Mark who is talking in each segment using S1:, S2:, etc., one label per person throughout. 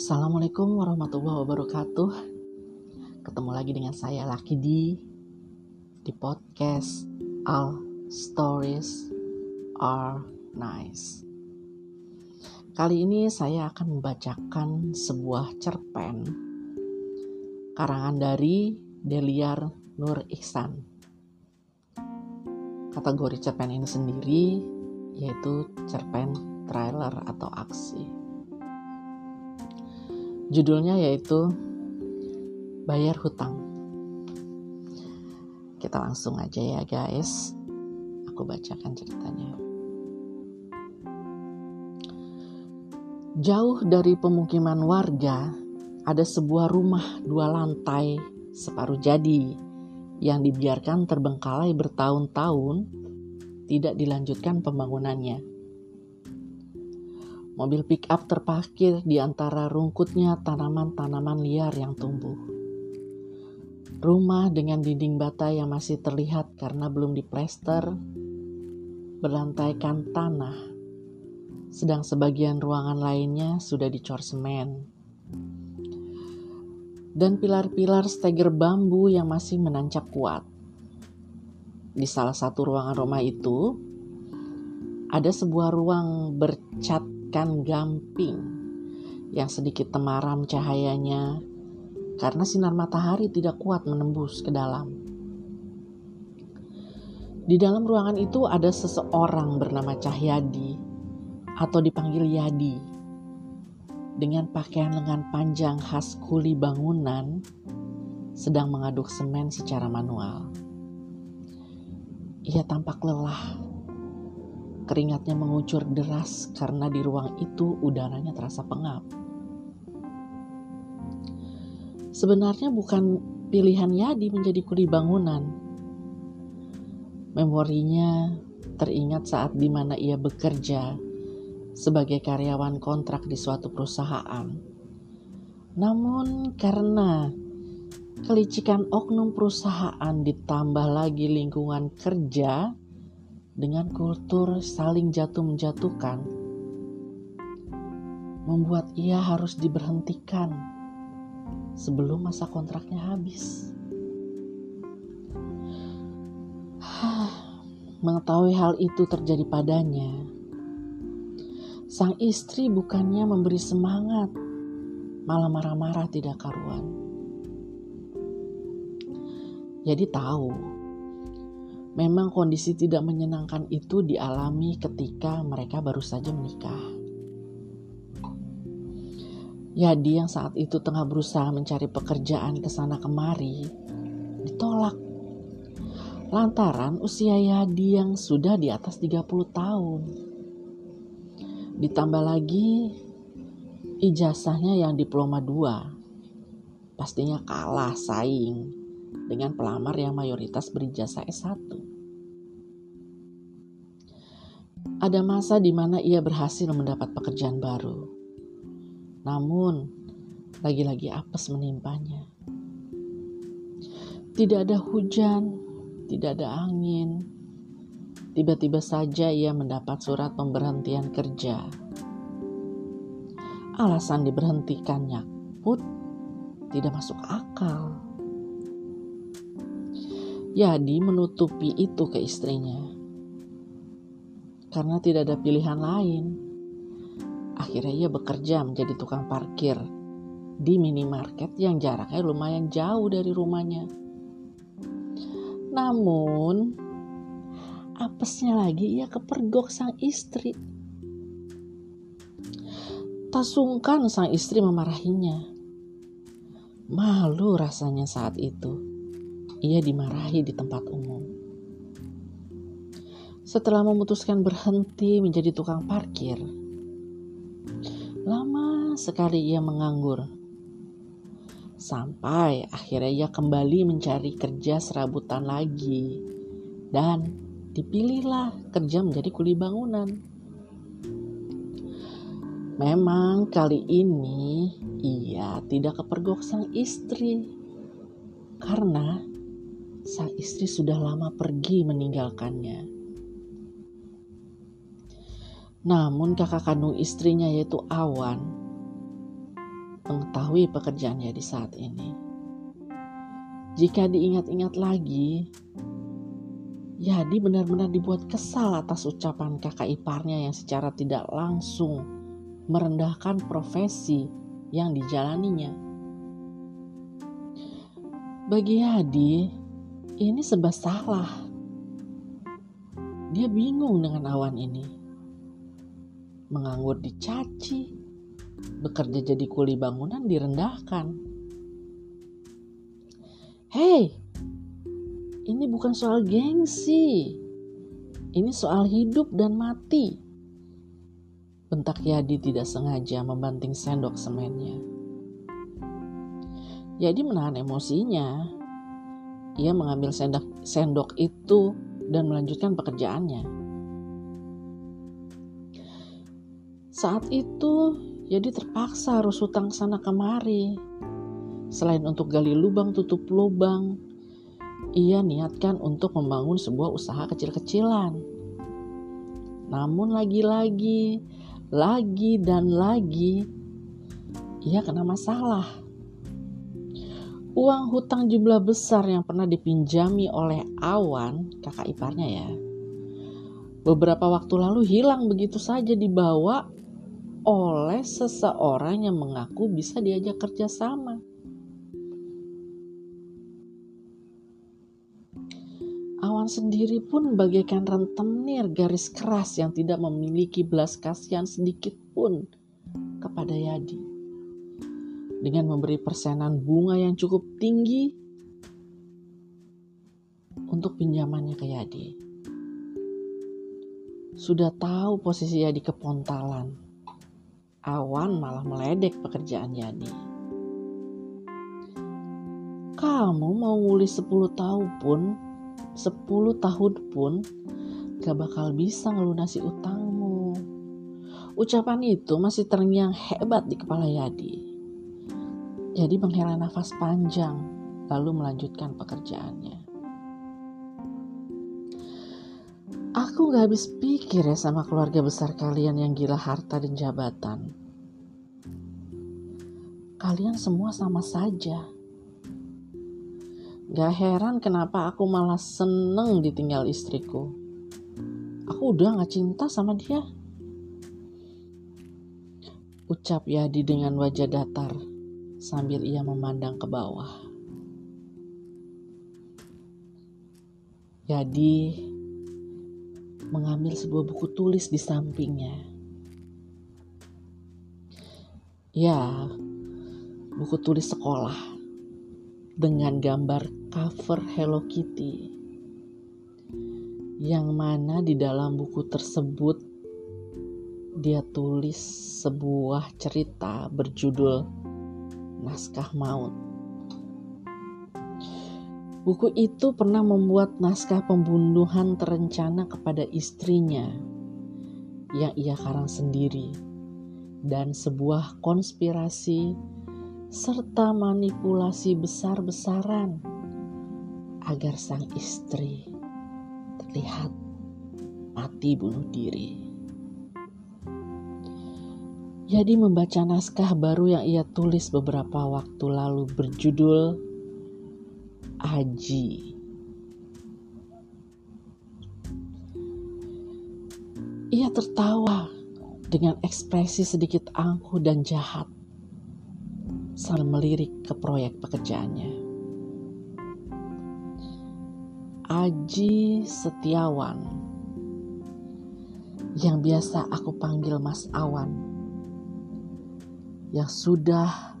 S1: Assalamualaikum warahmatullahi wabarakatuh. Ketemu lagi dengan saya Laki di di podcast All Stories Are Nice. Kali ini saya akan membacakan sebuah cerpen karangan dari Deliar Nur Ihsan. Kategori cerpen ini sendiri yaitu cerpen trailer atau aksi. Judulnya yaitu Bayar Hutang. Kita langsung aja ya guys. Aku bacakan ceritanya. Jauh dari pemukiman warga, ada sebuah rumah dua lantai separuh jadi yang dibiarkan terbengkalai bertahun-tahun tidak dilanjutkan pembangunannya. Mobil pick-up terparkir di antara rungkutnya tanaman-tanaman liar yang tumbuh. Rumah dengan dinding bata yang masih terlihat karena belum diplester, berlantaikan tanah, sedang sebagian ruangan lainnya sudah dicor semen. Dan pilar-pilar steger bambu yang masih menancap kuat. Di salah satu ruangan rumah itu, ada sebuah ruang bercat ikan gamping yang sedikit temaram cahayanya karena sinar matahari tidak kuat menembus ke dalam. Di dalam ruangan itu ada seseorang bernama Cahyadi atau dipanggil Yadi dengan pakaian lengan panjang khas kuli bangunan sedang mengaduk semen secara manual. Ia tampak lelah Keringatnya mengucur deras karena di ruang itu udaranya terasa pengap. Sebenarnya bukan pilihan Yadi menjadi kuli bangunan. Memorinya teringat saat di mana ia bekerja sebagai karyawan kontrak di suatu perusahaan. Namun karena kelicikan oknum perusahaan ditambah lagi lingkungan kerja dengan kultur saling jatuh menjatuhkan, membuat ia harus diberhentikan sebelum masa kontraknya habis. Mengetahui hal itu terjadi padanya, sang istri bukannya memberi semangat, malah marah-marah tidak karuan. Jadi tahu Memang kondisi tidak menyenangkan itu dialami ketika mereka baru saja menikah. Yadi yang saat itu tengah berusaha mencari pekerjaan ke sana kemari, ditolak. Lantaran usia Yadi yang sudah di atas 30 tahun. Ditambah lagi ijazahnya yang diploma 2. Pastinya kalah saing dengan pelamar yang mayoritas berijazah S1. Ada masa di mana ia berhasil mendapat pekerjaan baru. Namun, lagi-lagi apes menimpanya. Tidak ada hujan, tidak ada angin. Tiba-tiba saja ia mendapat surat pemberhentian kerja. Alasan diberhentikannya pun tidak masuk akal. Yadi menutupi itu ke istrinya. Karena tidak ada pilihan lain. Akhirnya ia bekerja menjadi tukang parkir di minimarket yang jaraknya lumayan jauh dari rumahnya. Namun, apesnya lagi ia kepergok sang istri. Tak sungkan sang istri memarahinya. Malu rasanya saat itu ia dimarahi di tempat umum. Setelah memutuskan berhenti menjadi tukang parkir, lama sekali ia menganggur. Sampai akhirnya ia kembali mencari kerja serabutan lagi. Dan dipilihlah kerja menjadi kuli bangunan. Memang kali ini ia tidak kepergok sang istri karena sang istri sudah lama pergi meninggalkannya. Namun kakak kandung istrinya yaitu Awan mengetahui pekerjaannya di saat ini. Jika diingat-ingat lagi, Yadi benar-benar dibuat kesal atas ucapan kakak iparnya yang secara tidak langsung merendahkan profesi yang dijalaninya. Bagi Yadi, ini sebab salah. Dia bingung dengan awan ini. Menganggur dicaci, bekerja jadi kuli bangunan direndahkan. Hei, ini bukan soal gengsi. Ini soal hidup dan mati. Bentak Yadi tidak sengaja membanting sendok semennya. Yadi menahan emosinya. Ia mengambil sendok, sendok itu dan melanjutkan pekerjaannya. Saat itu, Yadi terpaksa harus hutang sana kemari. Selain untuk gali lubang tutup lubang, ia niatkan untuk membangun sebuah usaha kecil-kecilan. Namun lagi-lagi, lagi dan lagi, ia kena masalah. Uang hutang jumlah besar yang pernah dipinjami oleh Awan, kakak iparnya ya, beberapa waktu lalu hilang begitu saja dibawa oleh seseorang yang mengaku bisa diajak kerjasama. Awan sendiri pun bagaikan rentenir garis keras yang tidak memiliki belas kasihan sedikit pun kepada Yadi. Dengan memberi persenan bunga yang cukup tinggi untuk pinjamannya ke Yadi. Sudah tahu posisi Yadi kepontalan. Awan malah meledek pekerjaan Yadi. Kamu mau nguli 10 tahun pun 10 tahun pun gak bakal bisa ngelunasi utangmu. Ucapan itu masih terngiang hebat di kepala Yadi. Jadi menghela nafas panjang lalu melanjutkan pekerjaannya. Aku gak habis pikir ya sama keluarga besar kalian yang gila harta dan jabatan. Kalian semua sama saja Gak heran kenapa aku malah seneng ditinggal istriku. Aku udah gak cinta sama dia. Ucap Yadi dengan wajah datar sambil ia memandang ke bawah. Yadi mengambil sebuah buku tulis di sampingnya. Ya, buku tulis sekolah dengan gambar cover Hello Kitty yang mana di dalam buku tersebut dia tulis sebuah cerita berjudul Naskah Maut. Buku itu pernah membuat naskah pembunuhan terencana kepada istrinya yang ia karang sendiri dan sebuah konspirasi serta manipulasi besar-besaran agar sang istri terlihat mati bunuh diri. Jadi membaca naskah baru yang ia tulis beberapa waktu lalu berjudul Aji. Ia tertawa dengan ekspresi sedikit angkuh dan jahat sambil melirik ke proyek pekerjaannya. Aji Setiawan yang biasa aku panggil Mas Awan yang sudah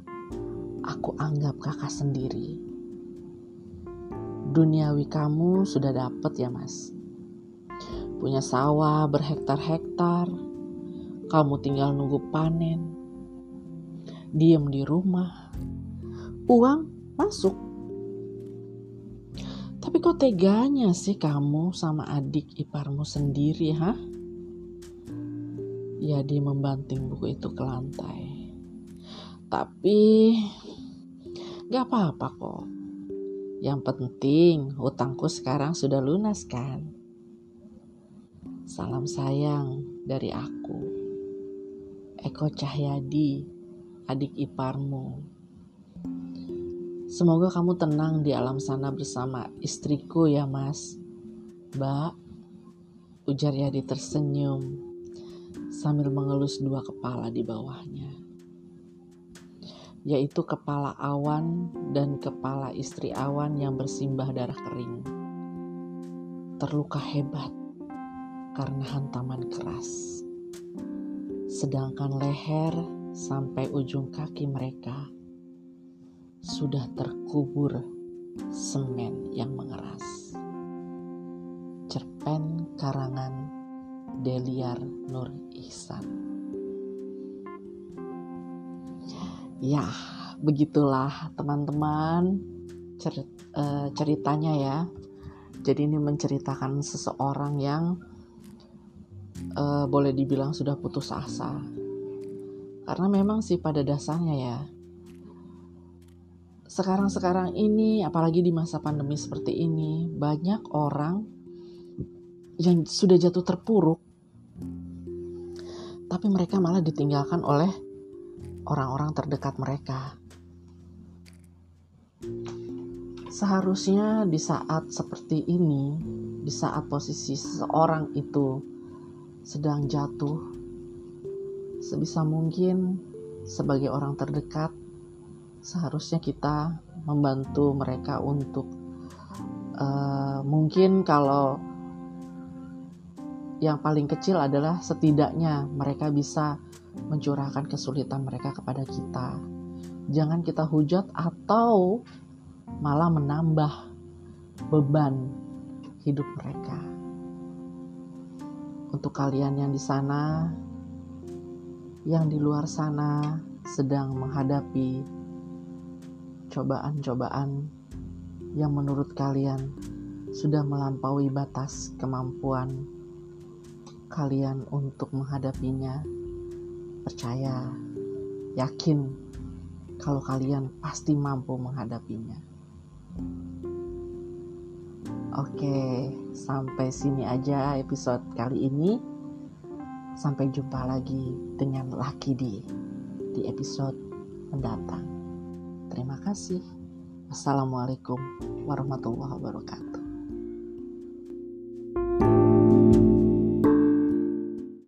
S1: aku anggap kakak sendiri. Duniawi kamu sudah dapet ya mas. Punya sawah berhektar-hektar, kamu tinggal nunggu panen diem di rumah, uang masuk. Tapi kok teganya sih kamu sama adik iparmu sendiri, ha? Ya dia membanting buku itu ke lantai. Tapi gak apa-apa kok. Yang penting hutangku sekarang sudah lunas kan? Salam sayang dari aku. Eko Cahyadi adik iparmu. Semoga kamu tenang di alam sana bersama istriku ya mas. Mbak, ujar Yadi tersenyum sambil mengelus dua kepala di bawahnya. Yaitu kepala awan dan kepala istri awan yang bersimbah darah kering. Terluka hebat karena hantaman keras. Sedangkan leher sampai ujung kaki mereka sudah terkubur semen yang mengeras. Cerpen karangan Deliar Nur Ihsan. Ya, begitulah teman-teman cer uh, ceritanya ya. Jadi ini menceritakan seseorang yang uh, boleh dibilang sudah putus asa. Karena memang sih pada dasarnya ya, sekarang-sekarang ini, apalagi di masa pandemi seperti ini, banyak orang yang sudah jatuh terpuruk, tapi mereka malah ditinggalkan oleh orang-orang terdekat mereka. Seharusnya di saat seperti ini, di saat posisi seseorang itu sedang jatuh, sebisa mungkin sebagai orang terdekat seharusnya kita membantu mereka untuk uh, mungkin kalau yang paling kecil adalah setidaknya mereka bisa mencurahkan kesulitan mereka kepada kita. Jangan kita hujat atau malah menambah beban hidup mereka. Untuk kalian yang di sana, yang di luar sana sedang menghadapi cobaan-cobaan yang menurut kalian sudah melampaui batas kemampuan kalian untuk menghadapinya. Percaya, yakin kalau kalian pasti mampu menghadapinya. Oke, sampai sini aja episode kali ini. Sampai jumpa lagi dengan Laki di di episode mendatang. Terima kasih. Assalamualaikum warahmatullahi wabarakatuh.